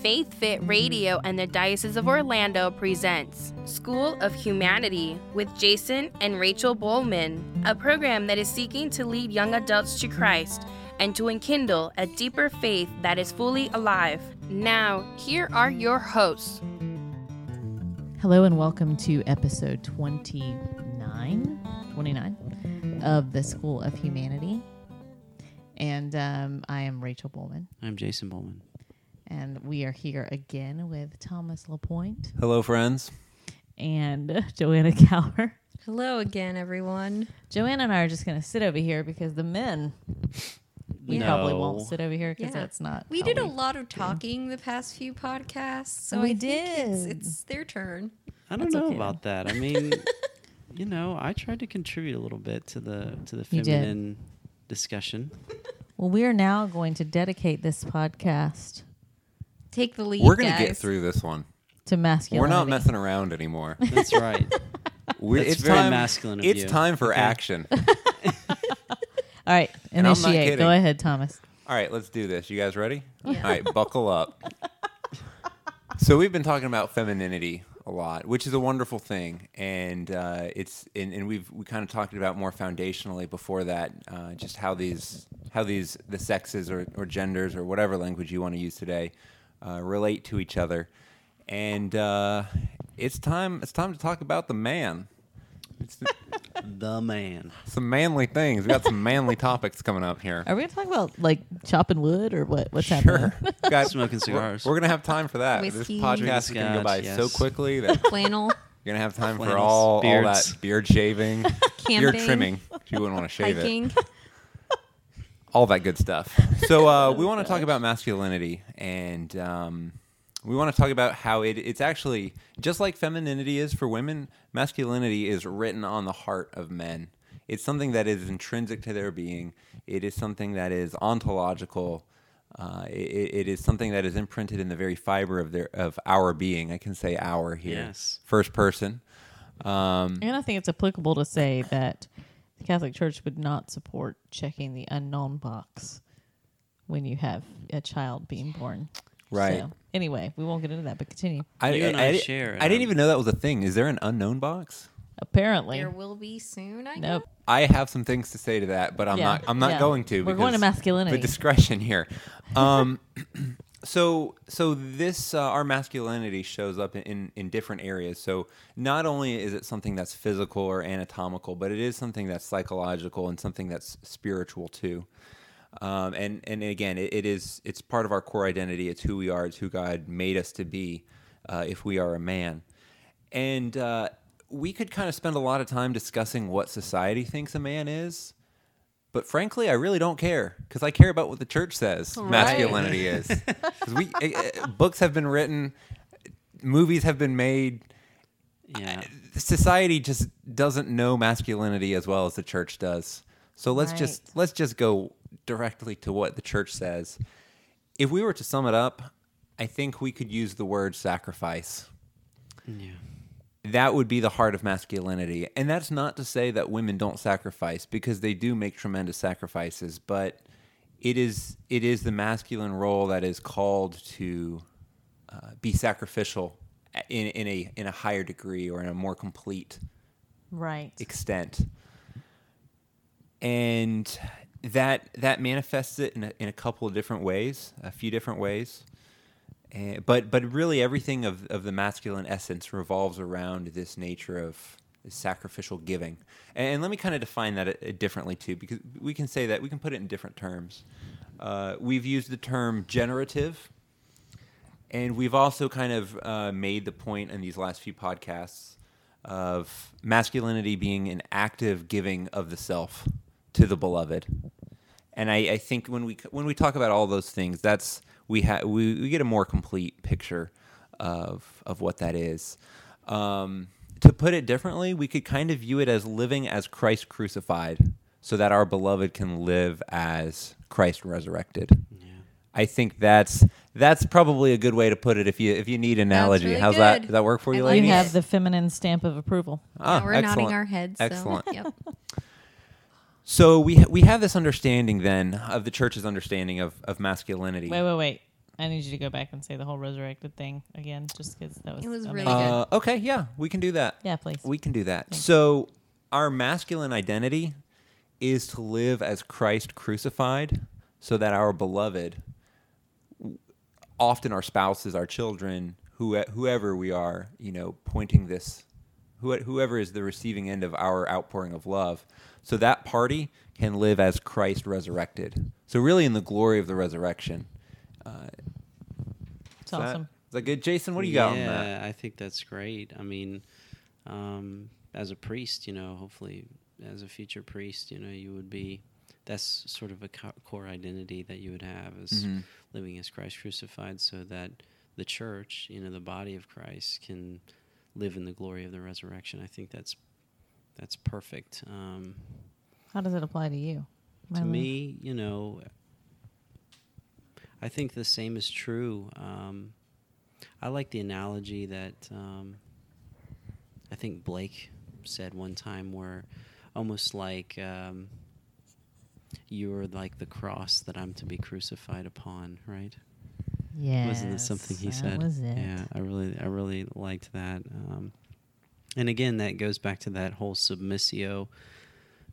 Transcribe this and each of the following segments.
Faith Fit Radio and the Diocese of Orlando presents School of Humanity with Jason and Rachel Bowman, a program that is seeking to lead young adults to Christ and to enkindle a deeper faith that is fully alive. Now, here are your hosts. Hello and welcome to episode 29, 29 of the School of Humanity. And um, I am Rachel Bowman, I'm Jason Bowman. and we are here again with Thomas Lapointe Hello, friends. and Joanna Cower. Hello again, everyone. Joanna and I are just going to sit over here because the men we probably won't sit over here because Yeah. that's not. We how did a lot of talking the past few podcasts, so We I think it's, did. it's their turn. I don't That's know okay, about that. I mean, you know, I tried to contribute a little bit to the to the You did. feminine discussion. Well, we are now going to dedicate this podcast Take the lead. We're gonna guys. get through this one. to masculinity. We're not messing around anymore. That's right. We're, That's it's very time, masculine of It's you. time for Okay. action. All right, And I'm not initiate. kidding. Go ahead, Thomas. All right, let's do this. You guys ready? Yeah. All right, buckle up. so we've been talking about femininity a lot, which is a wonderful thing, and uh, it's and, and we've we kind of talked about more foundationally before that, uh, just how these how these the sexes or, or genders or whatever language you want to use today uh, relate to each other, and uh, it's time it's time to talk about the man. It's the, the man. some manly things. We got some manly topics coming up here. Are we going to talk about like chopping wood or what? What's sure. happening? Got- Smoking we're- cigars. We're, gonna have time for that. Whiskey. This podcast is gonna go by Drinking so quickly that Flannel, you're gonna have time for Flannels, all, all beards. that beard shaving, beard trimming. If you wouldn't want to shave it, all that good stuff. So uh, we want to talk about masculinity, and um, we want to talk about how it, it's actually just like femininity is for women. Masculinity is written on the heart of men. It's something that is intrinsic to their being. It is something that is ontological. Uh, it, it is something that is imprinted in the very fiber of their of our being. I can say our here, Yes. first person. Um, And I think it's applicable to say that the Catholic Church would not support checking the unknown box when you have a child being born. Right. So, anyway, we won't get into that, but continue. I, You and I, I di- share, I didn't even know that was a thing. Is there an unknown box? Apparently, There will be soon. I nope. guess. I have some things to say to that, but I'm Yeah, not. I'm not yeah. going to. We're going to because masculinity. With discretion here. Um, so so this uh, our masculinity shows up in, in in different areas. So not only is it something that's physical or anatomical, but it is something that's psychological and something that's spiritual too. Um, and and again, it, it is it's part of our core identity. It's who we are. It's who God made us to be. Uh, if we are a man, and uh, we could kind of spend a lot of time discussing what society thinks a man is. But frankly, I really don't care because I care about what the church says masculinity is. we eh, books have been written, movies have been made. Yeah. Society just doesn't know masculinity as well as the church does. So let's just let's just go directly to what the church says. If we were to sum it up, I think we could use the word sacrifice Yeah. that would be the heart of masculinity. And that's not to say that women don't sacrifice because they do make tremendous sacrifices, but it is it is the masculine role that is called to uh, be sacrificial in, in a in a higher degree or in a more complete Right. extent. And that that manifests it in a, in a couple of different ways, a few different ways. Eh, but but really everything of, of the masculine essence revolves around this nature of sacrificial giving. And, let me kind of define that uh, differently too, because we can say that we can put it in different terms. Uh, we've used the term generative, and we've also kind of uh, made the point in these last few podcasts of masculinity being an active giving of the self to the beloved. And I, I think when we when we talk about all those things, that's we ha- we, we get a more complete picture of of what that is. Um, to put it differently, we could kind of view it as living as Christ crucified, so that our beloved can live as Christ resurrected. I think that's that's probably a good way to put it. If you if you need analogy, really how's that? Does that work for you, like You ladies? it. have the feminine stamp of approval. Ah, Now we're excellent. nodding our heads. So. Excellent. Yep. So we we have this understanding then of the church's understanding of, of masculinity. Wait, wait, wait. I need you to go back and say the whole resurrected thing again, just because that was. It was amazing. really good. Uh, okay, yeah, we can do that. Yeah, please. We can do that. Thanks. So our masculine identity is to live as Christ crucified, so that our beloved, often our spouses, our children, who, whoever we are, you know, pointing this, who, whoever is the receiving end of our outpouring of love, so that party can live as Christ resurrected. So really, in the glory of the resurrection. Uh, It's is awesome. Is that good, Jason? What do you got on yeah, that? I think that's great. I mean, um, as a priest, you know, hopefully as a future priest, you know, you would be. That's sort of a co- core identity that you would have is Mhm. living as Christ crucified, so that the church, you know, the body of Christ, can live in the glory of the resurrection. I think that's that's perfect. Um, How does it apply to you? to Milo? me, you know, I think the same is true. Um, I like the analogy that um, I think Blake said one time, where almost like um, you're like the cross that I'm to be crucified upon, right? Yeah. Wasn't that something he that said? Was it? Yeah, I really, I really liked that. Um, and again, that goes back to that whole submissio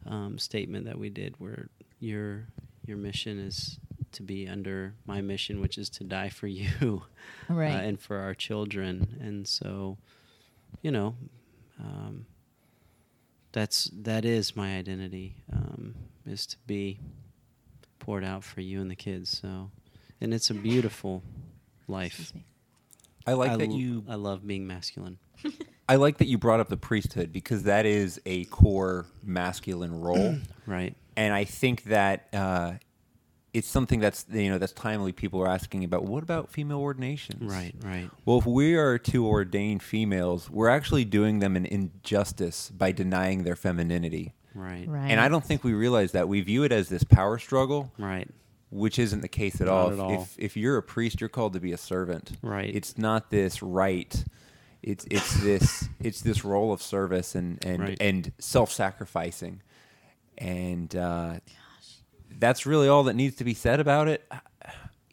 um, statement that we did, where your your mission is to be under my mission, which is to die for you, Right. uh, and for our children. And so, you know, um, that's that is my identity, um, is to be poured out for you and the kids. So, and it's a beautiful life. I like I that l- you I love being masculine. I like that you brought up the priesthood because that is a core masculine role, Right. and I think that uh, it's something that's you know that's timely. People are asking about what about female ordinations? Right. Right. Well, if we are to ordain females, we're actually doing them an injustice by denying their femininity. Right. Right. And I don't think we realize that. We view it as this power struggle, Right. which isn't the case at Not all. at all. If if you're a priest, you're called to be a servant. Right. It's not this right. It's it's this it's this role of service and and Right. and self sacrificing, and uh, that's really all that needs to be said about it.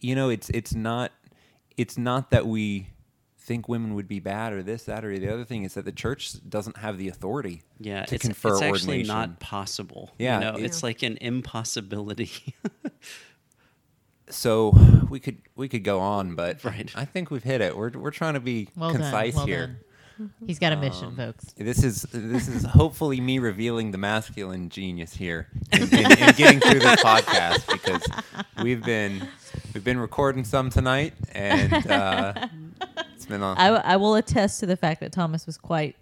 You know, it's it's not it's not that we think women would be bad or this that or the other thing. Is that the church doesn't have the authority Yeah. to it's, confer it's actually ordination. not possible. Yeah, You know, it- it's like an impossibility. so we could we could go on, but Right. I think we've hit it. We're we're trying to be Well concise. Well here. done. He's got a mission, Um, folks. This is this is hopefully me revealing the masculine genius here in, in, in getting through this podcast because we've been we've been recording some tonight and uh, it's been a, I, I will attest to the fact that Thomas was quite.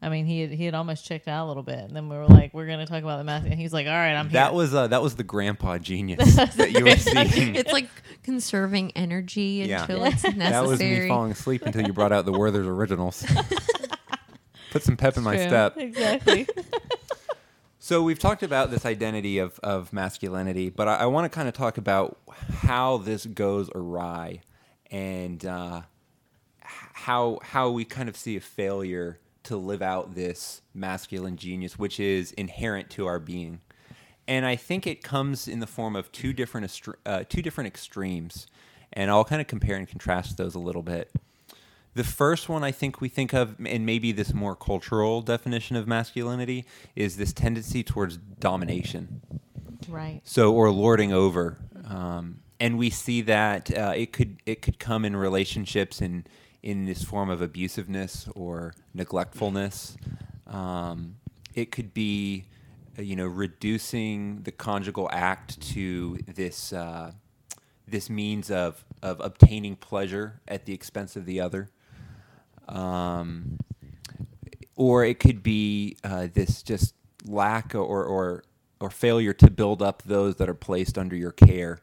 I mean, he had, he had almost checked out a little bit, and then we were like, "We're going to talk about the mask," and he's like, "All right, I'm that here." was uh, that was the grandpa genius that you were seeing. It's like conserving energy Yeah. until it's necessary. That was me falling asleep until you brought out the Werther's originals. Put some pep in my True. step. Exactly. So we've talked about this identity of, of masculinity, but I, I want to kind of talk about how this goes awry and uh, h- how how we kind of see a failure to live out this masculine genius, which is inherent to our being. And I think it comes in the form of two different uh, two different extremes, and I'll kind of compare and contrast those a little bit. The first one I think we think of, and maybe this more cultural definition of masculinity, is this tendency towards domination. right. So, or lording over, um, and we see that uh, it could it could come in relationships in in this form of abusiveness or neglectfulness. Um, it could be, uh, you know, reducing the conjugal act to this uh, this means of of obtaining pleasure at the expense of the other. Um, or it could be uh, this just lack or, or or failure to build up those that are placed under your care,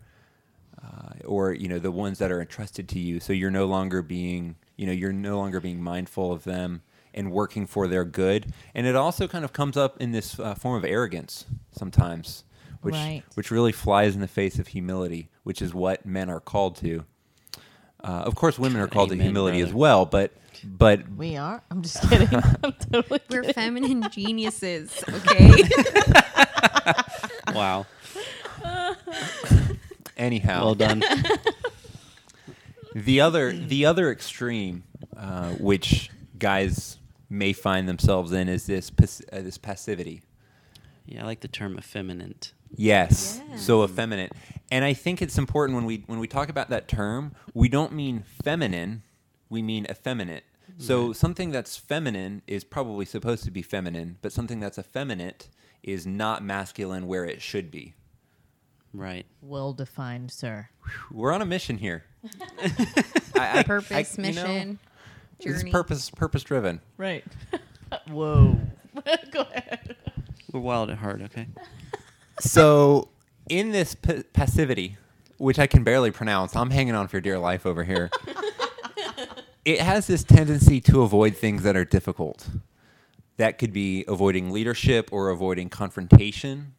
uh, or you know the ones that are entrusted to you. So you're no longer being you know you're no longer being mindful of them and working for their good. And it also kind of comes up in this uh, form of arrogance sometimes, which Right. which really flies in the face of humility, which is what men are called to. Uh, of course, women are called to Amen, humility as well, but but We are. I'm just kidding. I'm totally We're kidding. feminine geniuses, okay? wow. Anyhow, Well done. The other the other extreme, uh, which guys may find themselves in, is this pas- uh, this passivity. yeah, I like the term effeminate. Yes. So effeminate. And I think it's important when we when we talk about that term, we don't mean feminine, we mean effeminate. So something that's feminine is probably supposed to be feminine, but something that's effeminate is not masculine where it should be. Right. Well defined, sir. We're on a mission here. I- I- Purpose, I- you know, mission, This is journey. purpose purpose driven. Right. Whoa. Go ahead. We're wild at heart, okay? So in this pa- passivity, which I can barely pronounce, I'm hanging on for dear life over here. it has this tendency to avoid things that are difficult. That could be avoiding leadership or avoiding confrontation,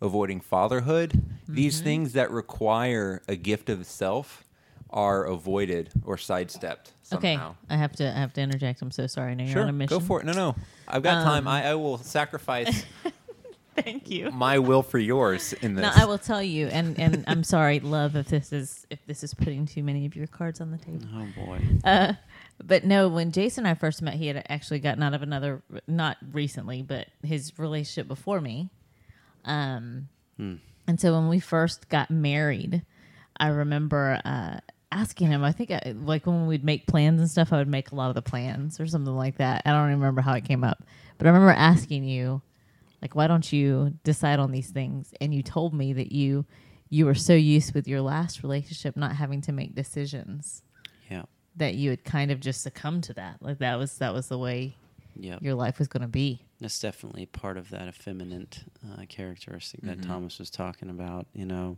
avoiding fatherhood. These things that require a gift of self are avoided or sidestepped Okay, somehow. I have to I have to interject. I'm so sorry. I know you're Sure, on a mission. go for it. No, no, I've got time. Um, I, I will sacrifice Thank you. my will for yours in this. No, I will tell you, and and I'm sorry, love, if this is if this is putting too many of your cards on the table. Oh boy. Uh, but no, when Jason and I first met, he had actually gotten out of another, not recently, but his relationship before me. Um, Hmm. and so when we first got married, I remember uh, asking him. I think I, like when we'd make plans and stuff, I would make a lot of the plans or something like that. I don't remember how it came up, but I remember asking you, like, why don't you decide on these things? And you told me that you you were so used with your last relationship not having to make decisions Yeah. that you had kind of just succumbed to that. Like that was that was the way Yeah. your life was going to be. That's definitely part of that effeminate uh, characteristic that Mhm. Thomas was talking about. You know,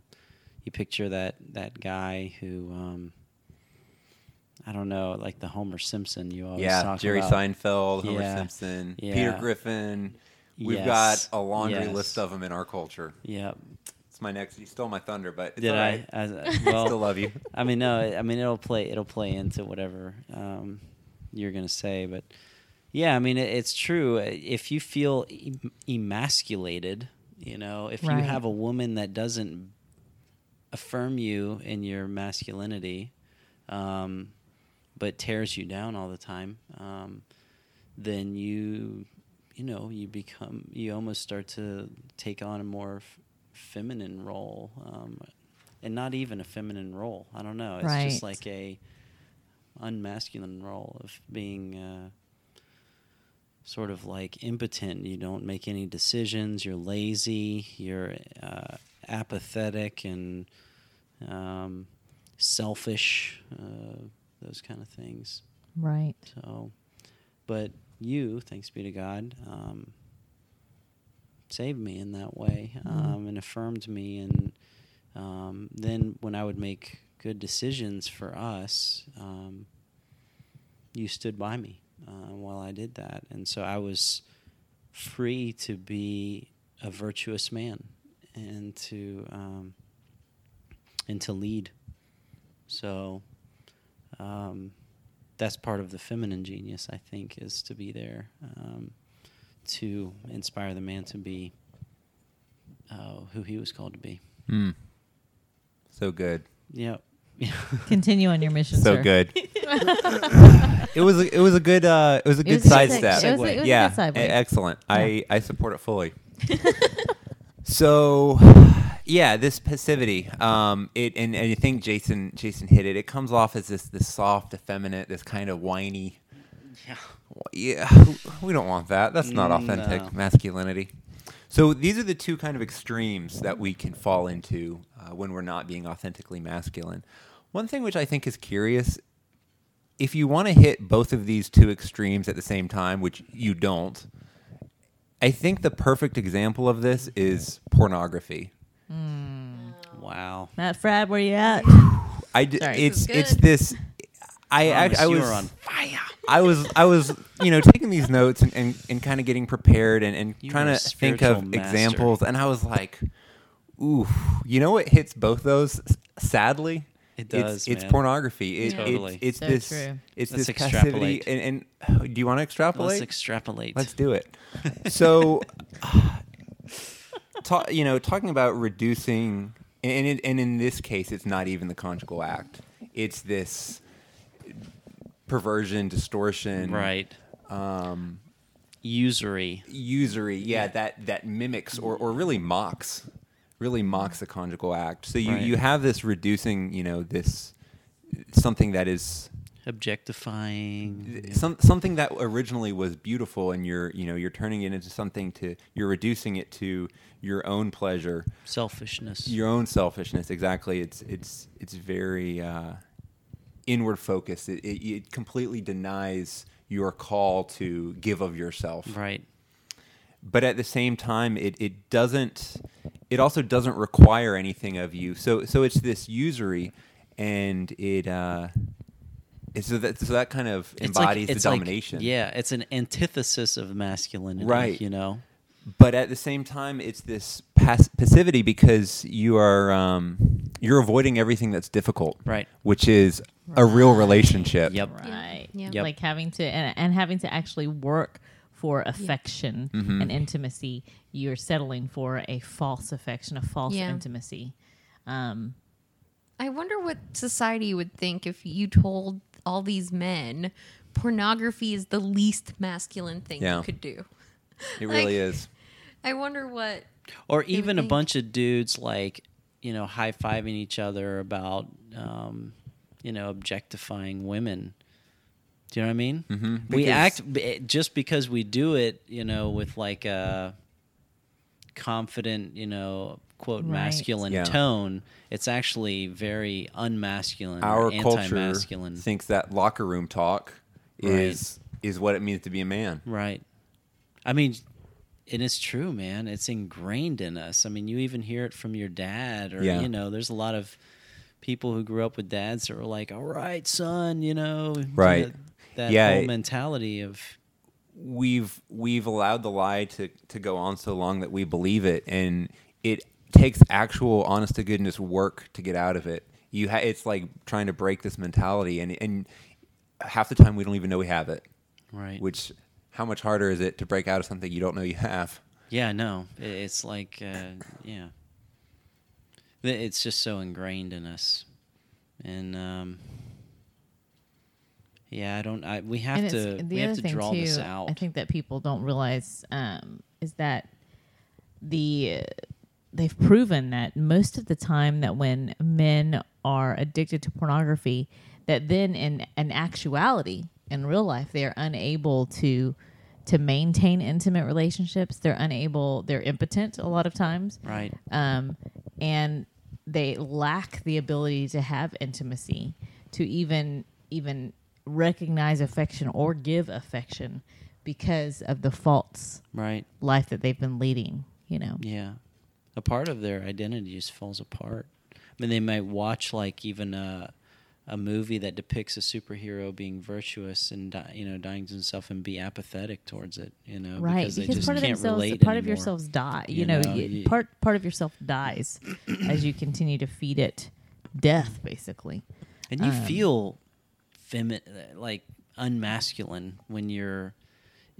you picture that that guy who, um, I don't know, like the Homer Simpson. You always yeah, talk Jerry about. Seinfeld, Homer Yeah. Simpson, Yeah. Peter Griffin. We've Yes. got a laundry Yes. list of them in our culture. Yeah. It's my next. You stole my thunder, but it's Did I? As, I well, still love you. I mean, no. I mean, it'll play. It'll play into whatever um, you're gonna say, but yeah, I mean, it's true. If you feel emasculated, you know, if you have a woman that doesn't affirm you in your masculinity, um, but tears you down all the time, um, then you, you know, you become. You almost start to take on a more f- feminine role. Um, and not even a feminine role. I don't know. It's just like a unmasculine role of being uh, sort of like impotent. You don't make any decisions. You're lazy. You're uh, apathetic and um, selfish. Uh, those kind of things. Right. So, but you, thanks be to God, um, saved me in that way um, and affirmed me. And um, then when I would make good decisions for us, um, you stood by me uh, while I did that. And so I was free to be a virtuous man and to um, and to lead. So um, that's part of the feminine genius, I think, is to be there um, to inspire the man to be uh, who he was called to be. Mm. So good. Yep. Continue on your mission, So sir. good. it was a, it was a good uh, it was a good was a sidestep. it was a- it was a yeah, good segue. e- excellent. I I support it fully. so, yeah, this passivity. Um, it and, and I think Jason Jason hit it. It comes off as this this soft, effeminate, this kind of whiny. Yeah. Yeah, we don't want that. That's not Mm, authentic no. masculinity. So these are the two kind of extremes that we can fall into uh, when we're not being authentically masculine. One thing which I think is curious, if you want to hit both of these two extremes at the same time, which you don't, I think the perfect example of this is pornography. Hmm. Wow. Matt Fradd, where you at? I d- Sorry. it's This it's this. I I, Thomas, I you was on fire. I was I was you know taking these notes and, and, and kind of getting prepared and, and You trying to think of master. examples and I was like, ooh, you know what hits both those? Sadly, It It's- does, It's, man. pornography. It, Yeah. Totally. It's, it's So this. true. It's Let's this passivity. extrapolate. And, and do you want to extrapolate? Let's extrapolate. Let's do it. So, ta- you know, talking about reducing, and it, and in this case, it's not even the conjugal act. It's this perversion, distortion, Right. Um, Usury. usury. Yeah, that that mimics or or really mocks, really mocks the conjugal act. So you Right. you have this reducing, you know, this something that is Objectifying. some something that originally was beautiful and you're you know you're turning it into something to you're reducing it to your own pleasure Selfishness. your own selfishness exactly it's it's it's very uh, inward focused it, it, it completely denies your call to give of yourself right. but at the same time it, it doesn't it also doesn't require anything of you so so it's this usury and it uh so that so that kind of It's like- embodies it's the like- domination yeah, it's an antithesis of masculinity. Right. You know. but at the same time it's this pass- passivity because you are um, you're avoiding everything that's difficult Right. which is a real relationship Yep. Right. Yeah. Yep. Like having to and, and having to actually work for affection Mm-hmm. and intimacy. You're settling for a false affection, a false Yeah. intimacy. Um, I wonder what society would think if you told all these men pornography is the least masculine thing Yeah. you could do. it Like- really is I wonder what. Or even a think. bunch of dudes like, you know, high fiving each other about, um, you know, objectifying women. Do you know what I mean? Mm-hmm. we act just because we do it, you know, with like a confident, you know, quote Right. masculine Yeah. tone. It's actually very unmasculine. our culture thinks that locker room talk is is what it means to be a man Right. I mean, and it's true, man. It's ingrained in us. I mean, you even hear it from your dad, or Yeah. you know, there's a lot of people who grew up with dads that were like, "All right, son," you know, Right. That, Yeah, whole mentality of we've we've allowed the lie to to go on so long that we believe it and it takes actual honest to goodness work to get out of it. You ha- it's like trying to break this mentality and and half the time we don't even know we have it. Right. which how much harder is it to break out of something you don't know you have? Yeah, no, it's like, uh, yeah, it's just so ingrained in us, and um, yeah, I don't. I we have to the we have to draw too, this out. I think that people don't realize um, is that the they've proven that most of the time that when men are addicted to pornography, that then in in actuality in real life they are unable to to maintain intimate relationships. They're unable. They're impotent a lot of times right. um, and they lack the ability to have intimacy, to even even recognize affection or give affection because of the false Right. life that they've been leading. You know, Yeah. A part of their identity just falls apart. I mean, they might watch like even a, a movie that depicts a superhero being virtuous and di- you know dying to himself and be apathetic towards it. You know, right? Because, they Because just part of can't themselves, part of yourselves die. You, You know, know, you- part part of yourself dies as you continue to feed it death, basically. and you um, feel femi- like unmasculine when you're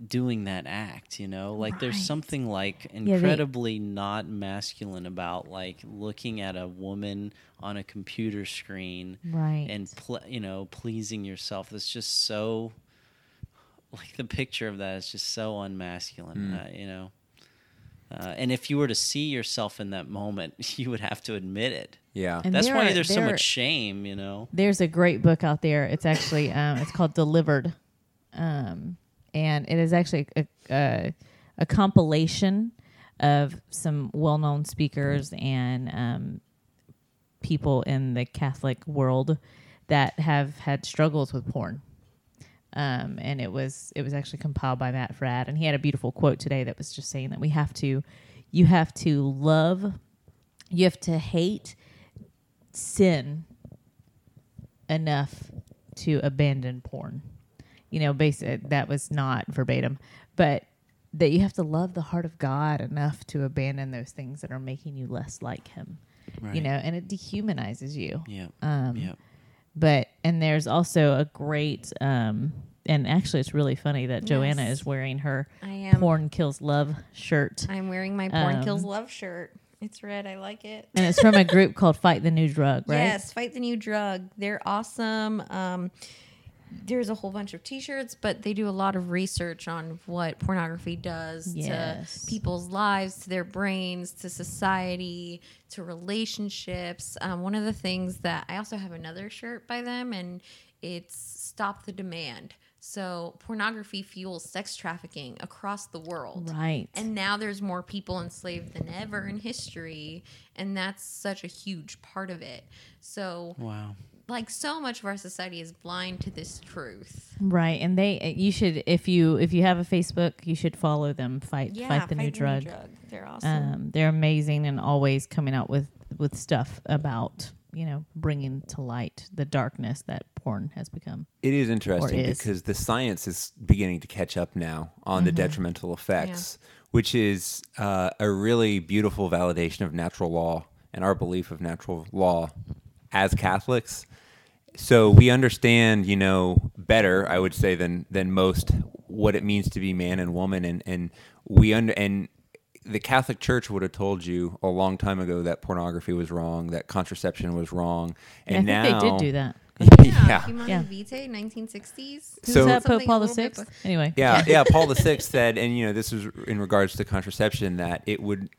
doing that act you know like there's something like they- incredibly not masculine about like looking at a woman on a computer screen Right. and pl- you know pleasing yourself that's just so like the picture of that is just so unmasculine Mm. uh, you know uh, and if you were to see yourself in that moment you would have to admit it yeah And that's there why are- there's so much shame you know There's a great book out there. It's actually um, it's called Delivered, um, and it is actually a, a, a compilation of some well-known speakers and um, people in the Catholic world that have had struggles with porn. Um, and it was it was actually compiled by Matt Fradd, and he had a beautiful quote today that was just saying that we have to, you have to love, you have to hate sin enough to abandon porn. You know, basic that was not verbatim, but that you have to love the heart of God enough to abandon those things that are making you less like Him. You know, and it dehumanizes you. Yeah. Um, yeah. But and there's also a great um, and actually, it's really funny that Joanna Yes. is wearing her I am. "Porn Kills Love" shirt, I'm wearing my Porn Kills Um, Love shirt. It's red. I like it. and it's from a group called "Fight the New Drug." Right? Yes, fight the new drug. They're awesome. Um, there's a whole bunch of T-shirts, but they do a lot of research on what pornography does Yes. to people's lives, to their brains, to society, to relationships. Um, one of the things that I also have another shirt by them, and it's "Stop the Demand." So pornography fuels sex trafficking across the world. Right. And now there's more people enslaved than ever in history, and that's such a huge part of it. So, Wow. Like so much of our society is blind to this truth. Right, and they you should if you if you have a Facebook, you should follow them. Fight fight the new drug. They're awesome. Um, they're amazing and always coming out with with stuff about you know bringing to light the darkness that porn has become. It is interesting is. because the science is beginning to catch up now on the detrimental effects, which is uh, a really beautiful validation of natural law and our belief of natural law as Catholics. So we understand, you know, better, I would say, than than most what it means to be man and woman, and and we under and the Catholic Church would have told you a long time ago that pornography was wrong, that contraception was wrong, and I now they did do that. yeah, Humanae Yeah. Vitae, 1960s. So- that? Pope Paul the little bit Sixth. Anyway. Yeah, yeah. Paul the Sixth said, and you know, this was in regards to contraception, that it would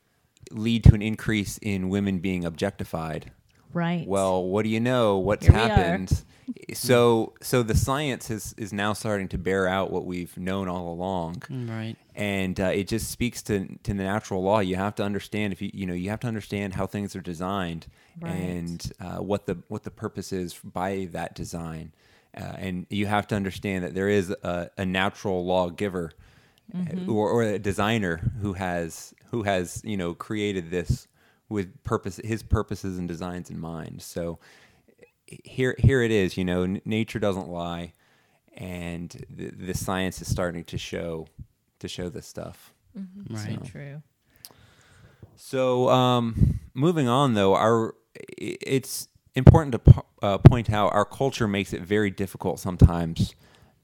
lead to an increase in women being objectified. Right. Well, what do you know? What's Here happened? So, so the science is is now starting to bear out what we've known all along, Right. and uh, it just speaks to to the natural law. You have to understand if you you know you have to understand how things are designed Right. and uh, what the what the purpose is by that design, uh, and you have to understand that there is a, a natural lawgiver Mm-hmm. or, or a designer who has who has you know created this with purpose his purposes and designs in mind. So here here it is. You know, n- nature doesn't lie, and the, the science is starting to show to show this stuff. Right. So true. So, um, moving on though, our it's important to po- uh, point out our culture makes it very difficult sometimes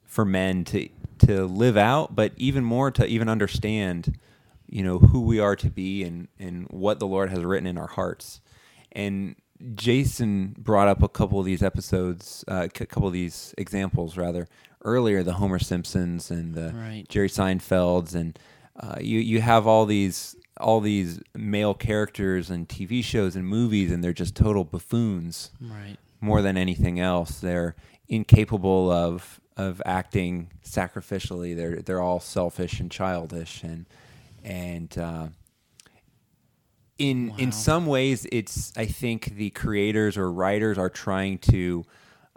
for men to to live out, but even more to even understand, you know, who we are to be and and what the Lord has written in our hearts. And Jason brought up a couple of these episodes, uh, a couple of these examples rather earlier, the Homer Simpsons and the Right. Jerry Seinfelds, and uh, you you have all these all these male characters and TV shows and movies, and they're just total buffoons Right. more than anything else. They're incapable of of acting sacrificially. They're they're all selfish and childish, and and uh, in in some ways, it's I think the creators or writers are trying to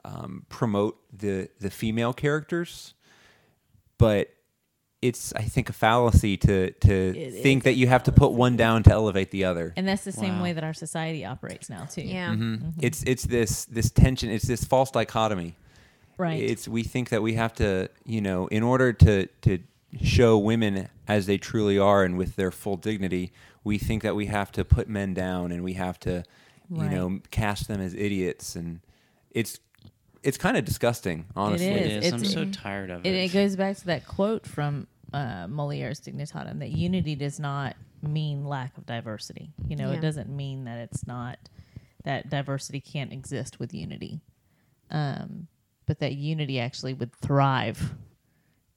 um, promote the the female characters, but it's I think a fallacy to to It think that you have to put one down to elevate the other. And that's the same Wow. way that our society operates now too. Yeah. Mhm. It's it's this this tension. It's this false dichotomy. Right. It's we think that we have to, you know, in order to to show women as they truly are and with their full dignity, we think that we have to put men down and we have to, you know, cast them as idiots and it's it's kind of disgusting, honestly. It is. is. I'm It's- so tired of it, it. it goes back to that quote from uh, Mulieris Dignitatem that unity does not mean lack of diversity. You know, Yeah. it doesn't mean that it's not that diversity can't exist with unity, um, but that unity actually would thrive.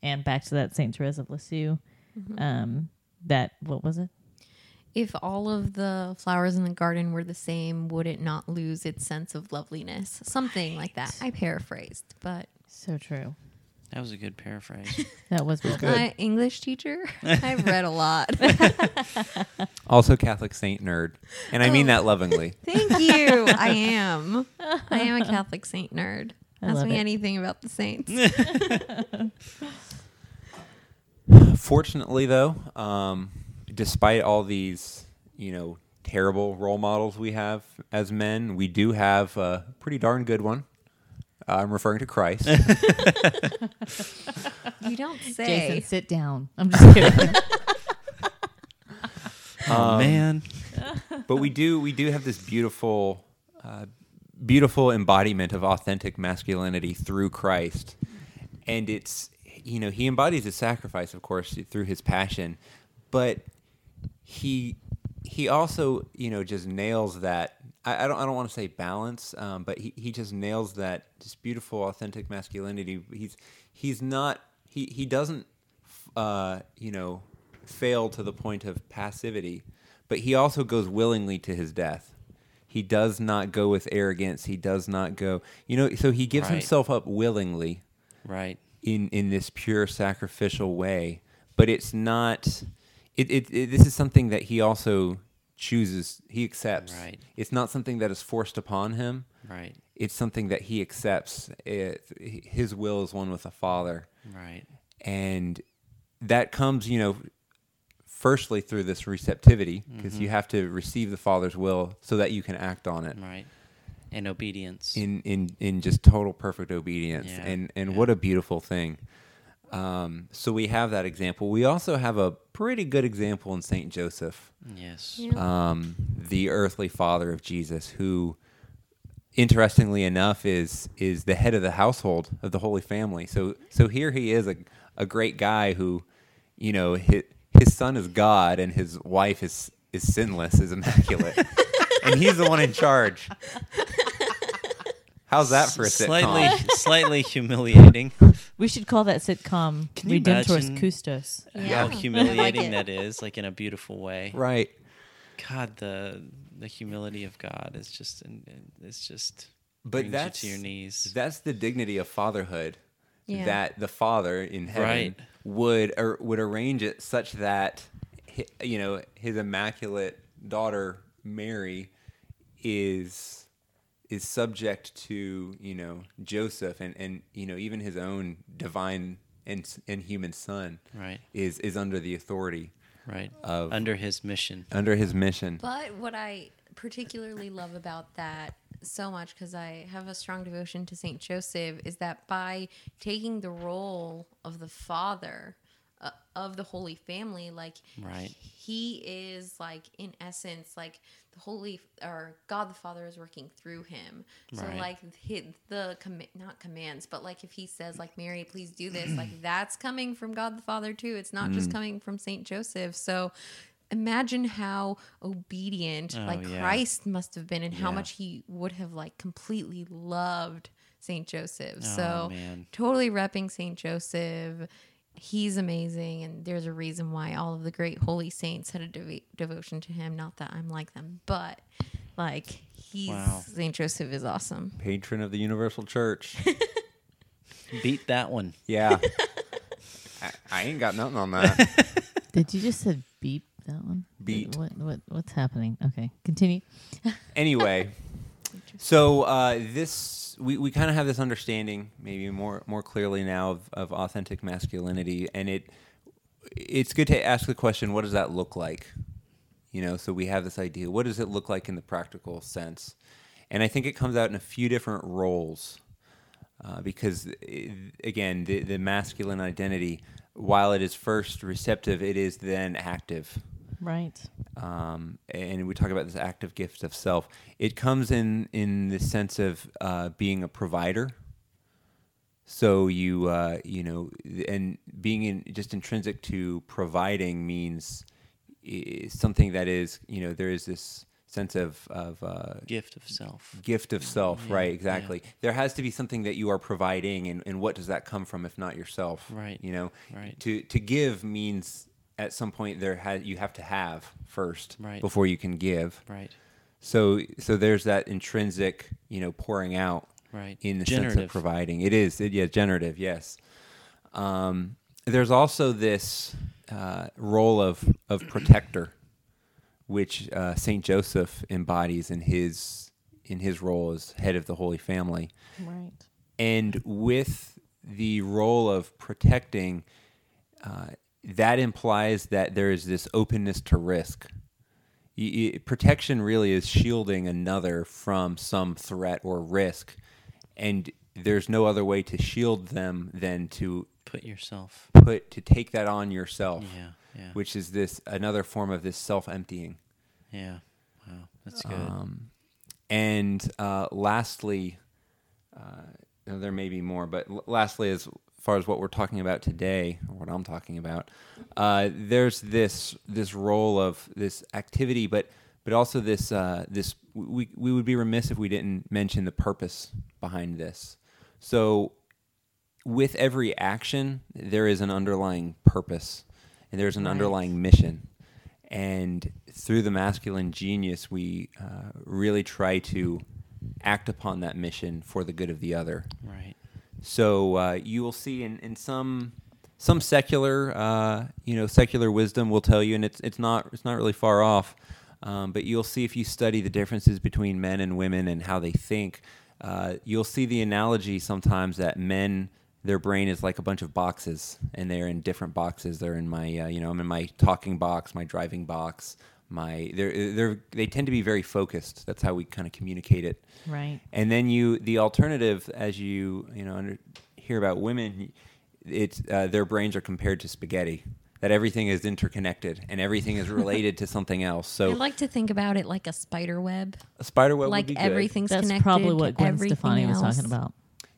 And back to that Saint Therese of Lisieux, um, that what was it? If all of the flowers in the garden were the same, would it not lose its sense of loveliness? Something like that. I paraphrased, but So true. that was a good paraphrase. That was good. my English teacher, I've read a lot. Also Catholic saint nerd. And I mean Oh. that lovingly. Thank you. I am. I am a Catholic saint nerd. I Ask me it. anything about the saints. Fortunately, though, um, despite all these, you know, terrible role models we have as men, we do have a pretty darn good one. Uh, I'm referring to Christ. You don't say. Jason, sit down. I'm just kidding. oh man. but we do we do have this beautiful, uh, beautiful embodiment of authentic masculinity through Christ, and it's you know he embodies his sacrifice, of course, through his passion, but he he also you know just nails that. I, I don't I don't want to say balance, um, but he, he just nails that just beautiful, authentic masculinity. He's he's not he he doesn't uh, you know fail to the point of passivity, but he also goes willingly to his death. He does not go with arrogance. He does not go, you know, so he gives Right. himself up willingly Right. In in this pure sacrificial way. But it's not. It, it, it this is something that he also chooses. He accepts. Right. It's not something that is forced upon him. Right. It's something that he accepts. It, his will is one with the Father Right. and that comes you know firstly through this receptivity because you mm-hmm. have to receive the father's will so that you can act on it Right. And obedience. in in in just total perfect obedience Yeah, and and yeah. what a beautiful thing um, so we have that example we also have a pretty good example in saint joseph yes. Yeah. um, the earthly father of jesus who interestingly enough is is the head of the household of the holy family so so here he is a, a great guy who you know his, his son is god and his wife is is sinless is immaculate and he's the one in charge how's that for a slightly sitcom slightly humiliating. We should call that sitcom Can you Redemptoris imagine- Custos. How humiliating that is, like in a beautiful way. right God, the the humility of God is just it's just but brings that's you to your knees. that's the dignity of fatherhood Yeah. that the father in heaven Right. would or would arrange it such that you know his immaculate daughter Mary is is subject to you know Joseph and and you know even his own divine and and human son Right. is is under the authority right of- under his mission. under his mission But what I particularly love about that so much, because I have a strong devotion to Saint Joseph, is that by taking the role of the father uh, of the Holy Family, like Right. he is like in essence like the Holy or God the Father is working through him. So Right. like hi- the com- not commands, but like if he says like Mary, please do this, like that's coming from God the Father too. It's not just coming from Saint Joseph. So imagine how obedient Oh, like yeah. Christ must have been and how much he would have like completely loved Saint Joseph. Oh, so man. totally repping Saint Joseph. He's amazing, and there's a reason why all of the great holy saints had a dev- devotion to him. Not that I'm like them, but like he's Wow. Saint Joseph is awesome. patron of the universal church Beat that one. yeah I, I ain't got nothing on that Did you just said beep that one? Beat. What, what what's happening? Okay, continue. anyway, so uh, this we, we kind of have this understanding, maybe more more clearly now of, of authentic masculinity, and it it's good to ask the question, what does that look like? You know, so we have this idea. What does it look like in the practical sense? And I think it comes out in a few different roles. Uh, because i again, the, the masculine identity, while it is first receptive, it is then active Right. um, and we talk about this active gift of self. It comes in in the sense of uh, being a provider. So you uh, you know, and being in just intrinsic to providing means i- something that is you know there is this sense of of uh, Gift of self. gift of self, Yeah, right? yeah. Exactly. There has to be something that you are providing, and, and what does that come from if not yourself? Right, You know, right. To to give means at some point there has you have to have first Right. before you can give. Right. So so there's that intrinsic, you know, pouring out Right. in the sense of providing. It is, it, yeah, generative, yes. Um, there's also this uh, role of of protector, which uh, Saint Joseph embodies in his in his role as head of the Holy Family, Right. and with the role of protecting, uh, that implies that there is this openness to risk. Y- y- protection really is shielding another from some threat or risk, and there's no other way to shield them than to Put yourself. put to take that on yourself, Yeah. Yeah. which is this another form of this self-emptying. yeah. Wow. That's good. Um, and uh, lastly, uh, there may be more, but l- lastly is far as what we're talking about today, or what I'm talking about, uh, there's this this role of this activity, but but also this uh, this we we would be remiss if we didn't mention the purpose behind this. So with every action, there is an underlying purpose and there's an Right. underlying mission. And through the masculine genius, we uh, really try to act upon that mission for the good of the other. Right. So uh, you will see in, in some some secular uh, you know secular wisdom will tell you, and it's it's not it's not really far off. Um, but you'll see if you study the differences between men and women and how they think, uh, you'll see the analogy sometimes that men their brain is like a bunch of boxes, and they're in different boxes. They're in my uh, you know I'm in my talking box, my driving box. My they're, they're they tend to be very focused. That's how we kind of communicate it. Right. And then you, the alternative, as you you know under, hear about women, it's uh, their brains are compared to spaghetti. That everything is interconnected and everything is related to something else. So I So like to think about it like a spider web. a spider web would like be good. everything's That's connected. probably what to Gwen everything Stefani was talking about.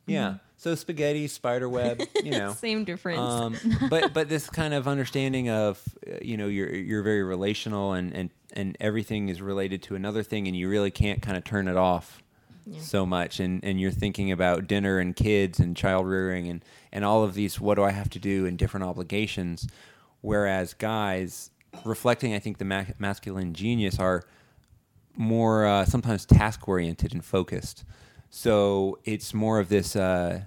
Yeah. So spaghetti, spider web, you know. Same difference. um, but but this kind of understanding of uh, you know you're you're very relational and and and everything is related to another thing and you really can't kind of turn it off Yeah. so much and and you're thinking about dinner and kids and child rearing and and all of these what do I have to do and different obligations whereas guys reflecting I think the ma- masculine genius are more uh, sometimes task oriented and focused so it's more of this uh,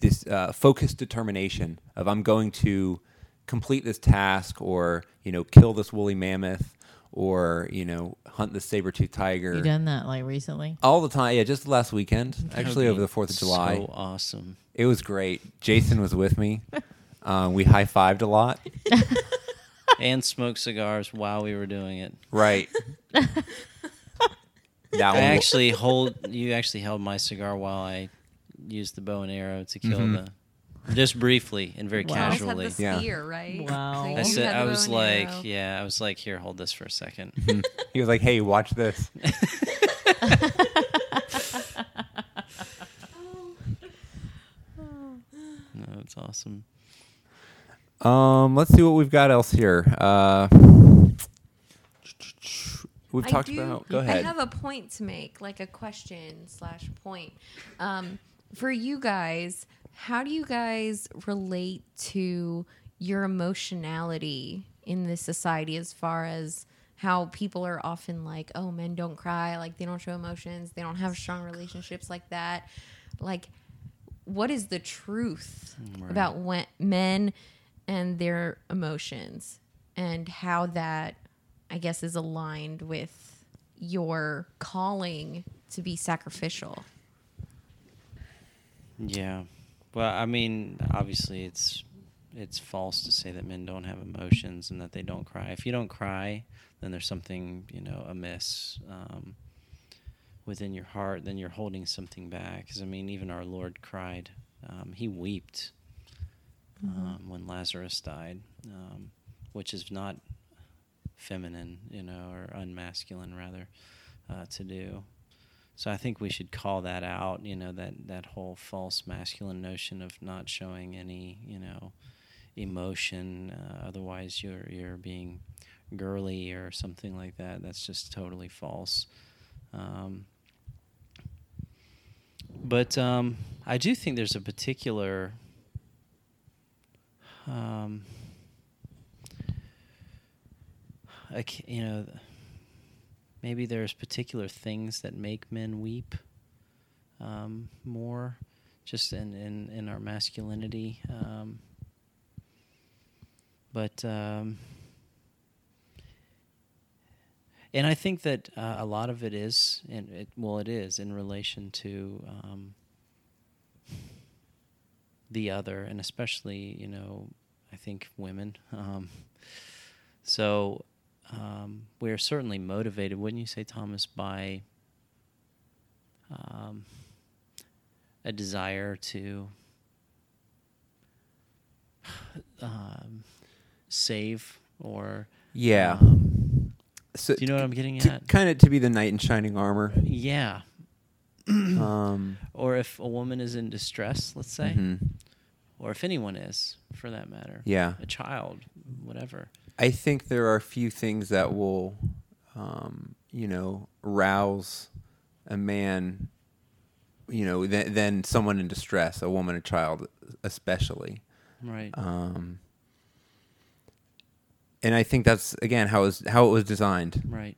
this uh, focused determination of I'm going to complete this task or you know kill this woolly mammoth or you know hunt the saber-toothed tiger You done that like recently? all the time yeah just last weekend actually over the 4th of July So awesome. it was great Jason was with me uh, we high-fived a lot and smoked cigars while we were doing it. right that I one actually hold. You actually held my cigar while I used the bow and arrow to kill Mhm. the. Just briefly and very Wow. Casually. had the Yeah. spear, right? Wow. So I said I was like, arrow. yeah, I was like, here, hold this for a second. he was like hey watch this no, it's awesome. Um, let's see what we've got else here. Uh, we've I talked do- about. Go ahead. I have a point to make, like a question slash point. Um, for you guys, how do you guys relate to your emotionality in this society as far as how people are often like, oh, men don't cry, like they don't show emotions, they don't have strong relationships like that. Like, what is the truth Right. about when, men and their emotions and how that, I guess, is aligned with your calling to be sacrificial? Yeah. Well, I mean, obviously, it's it's false to say that men don't have emotions and that they don't cry. If you don't cry, then there's something you know amiss um, within your heart. Then you're holding something back. Because I mean, even our Lord cried. Um, he wept um, when Lazarus died, um, which is not feminine, you know, or unmasculine rather, uh, to do. So I think we should call that out. You know that that whole false masculine notion of not showing any, you know, emotion. Uh, otherwise, you're you're being girly or something like that. That's just totally false. Um, but um, I do think there's a particular. Um, a you know, maybe there's particular things that make men weep um, more, just in, in, in our masculinity. Um, but um, and I think that uh, a lot of it is, and it, well, it is in relation to um, the other, and especially you know, I think women. Um, so um, we're certainly motivated, wouldn't you say, Thomas, by um, a desire to um, save or yeah. um, so do you know what I'm getting to, at? kind of to be the knight in shining armor. yeah. um, Or if a woman is in distress, let's say, mhm. or if anyone is, for that matter. Yeah. A child, whatever. I think there are a few things that will, um, you know, rouse a man, you know, than, than someone in distress, a woman, a child, especially. Right. Um, and I think that's again how it was how it was designed. right.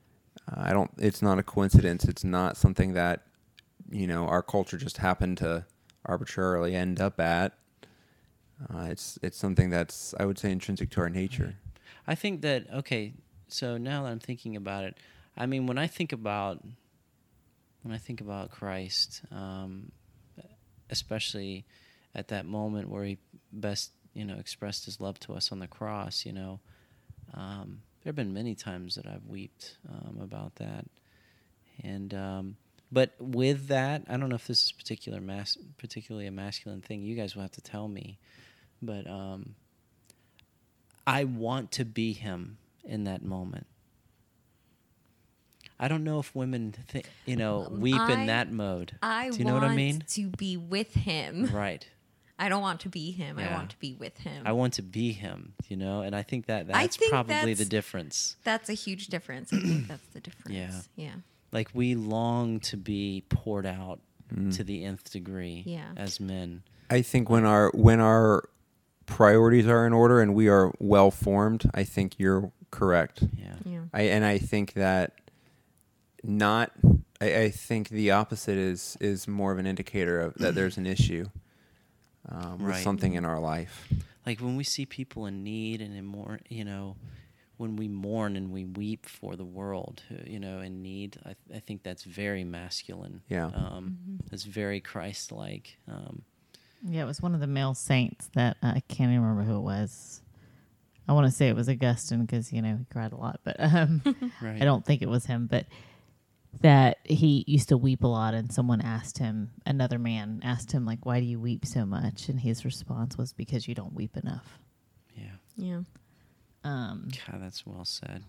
Uh, I don't. It's not a coincidence. It's not something that you know our culture just happened to arbitrarily end up at. Uh, it's it's something that's I would say intrinsic to our nature. I think that okay. So now that I'm thinking about it, I mean, when I think about when I think about Christ, um, especially at that moment where he best you know expressed his love to us on the cross, you know, um, there have been many times that I've wept um, about that, and um, but with that, I don't know if this is particular mas- particularly a masculine thing. You guys will have to tell me, but um, I want to be him in that moment. I don't know if women, th- you know, Um, weep I- in that mode. I Do you know want what I mean? to be with him. Right. I don't want to be him. I want to be with him. I want to be him, you know, and I think that that's think probably the difference. that's a huge difference. I think that's the difference. Yeah. Yeah. Like we long to be poured out to the nth degree Yeah. as men. I think when our when our priorities are in order and we are well formed, I think you're correct. Yeah. Yeah. I and I think that not. I, I think the opposite is is more of an indicator of that there's an issue um, with something in our life. Like when we see people in need and in more, you know, when we mourn and we weep for the world, you know, in need, I, I think that's very masculine. Yeah. Um, It's very Christ-like. Um, Yeah, it was one of the male saints that uh, I can't even remember who it was. I want to say it was Augustine because you know he cried a lot, but um, right. I don't think it was him. But that he used to weep a lot, and someone asked him, another man asked him, like, "Why do you weep so much?" And his response was, "Because you don't weep enough." Yeah. Yeah. Um, God, that's well said.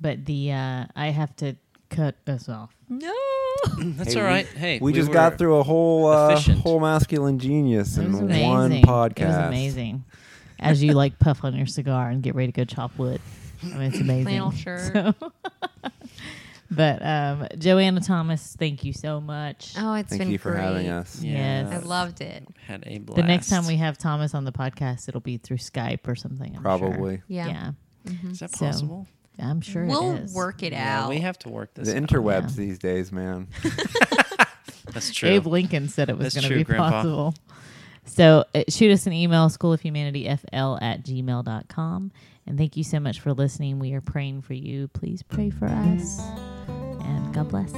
but the uh, I have to cut us off. No. That's Hey, all we- Hey, we, just got through a whole uh, efficient. whole masculine genius It in was one amazing. podcast. It was amazing. As you like puff on your cigar and get ready to go chop wood. I mean, it's amazing. Flannel shirt. So- but um, Joanna Thomas, thank you so much. Oh, it's Thank been you for great. having us. Yeah, Yes. I loved it. Had a blast. the next time we have Thomas on the podcast, it'll be through Skype or something. I'm sure. Probably. Yeah. Yeah. is that So, possible? I'm sure We'll it is. work it Yeah, out. we have to work this. The out. interwebs Yeah. these days, man. That's true. Abe Lincoln said it was That's going to true, be Grandpa. possible. So uh, shoot us an email, schoolofhumanityfl at gmail.com. And thank you so much for listening. We are praying for you. Please pray for us. And God bless.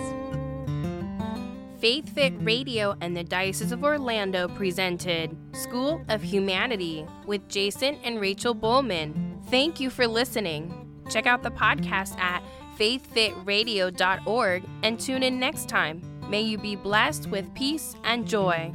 Faith Fit Radio and the Diocese of Orlando presented School of Humanity with Jason and Rachel Bowman. Thank you for listening. Check out the podcast at faithfitradio.org and tune in next time. May you be blessed with peace and joy.